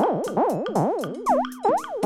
Oh, oh, oh.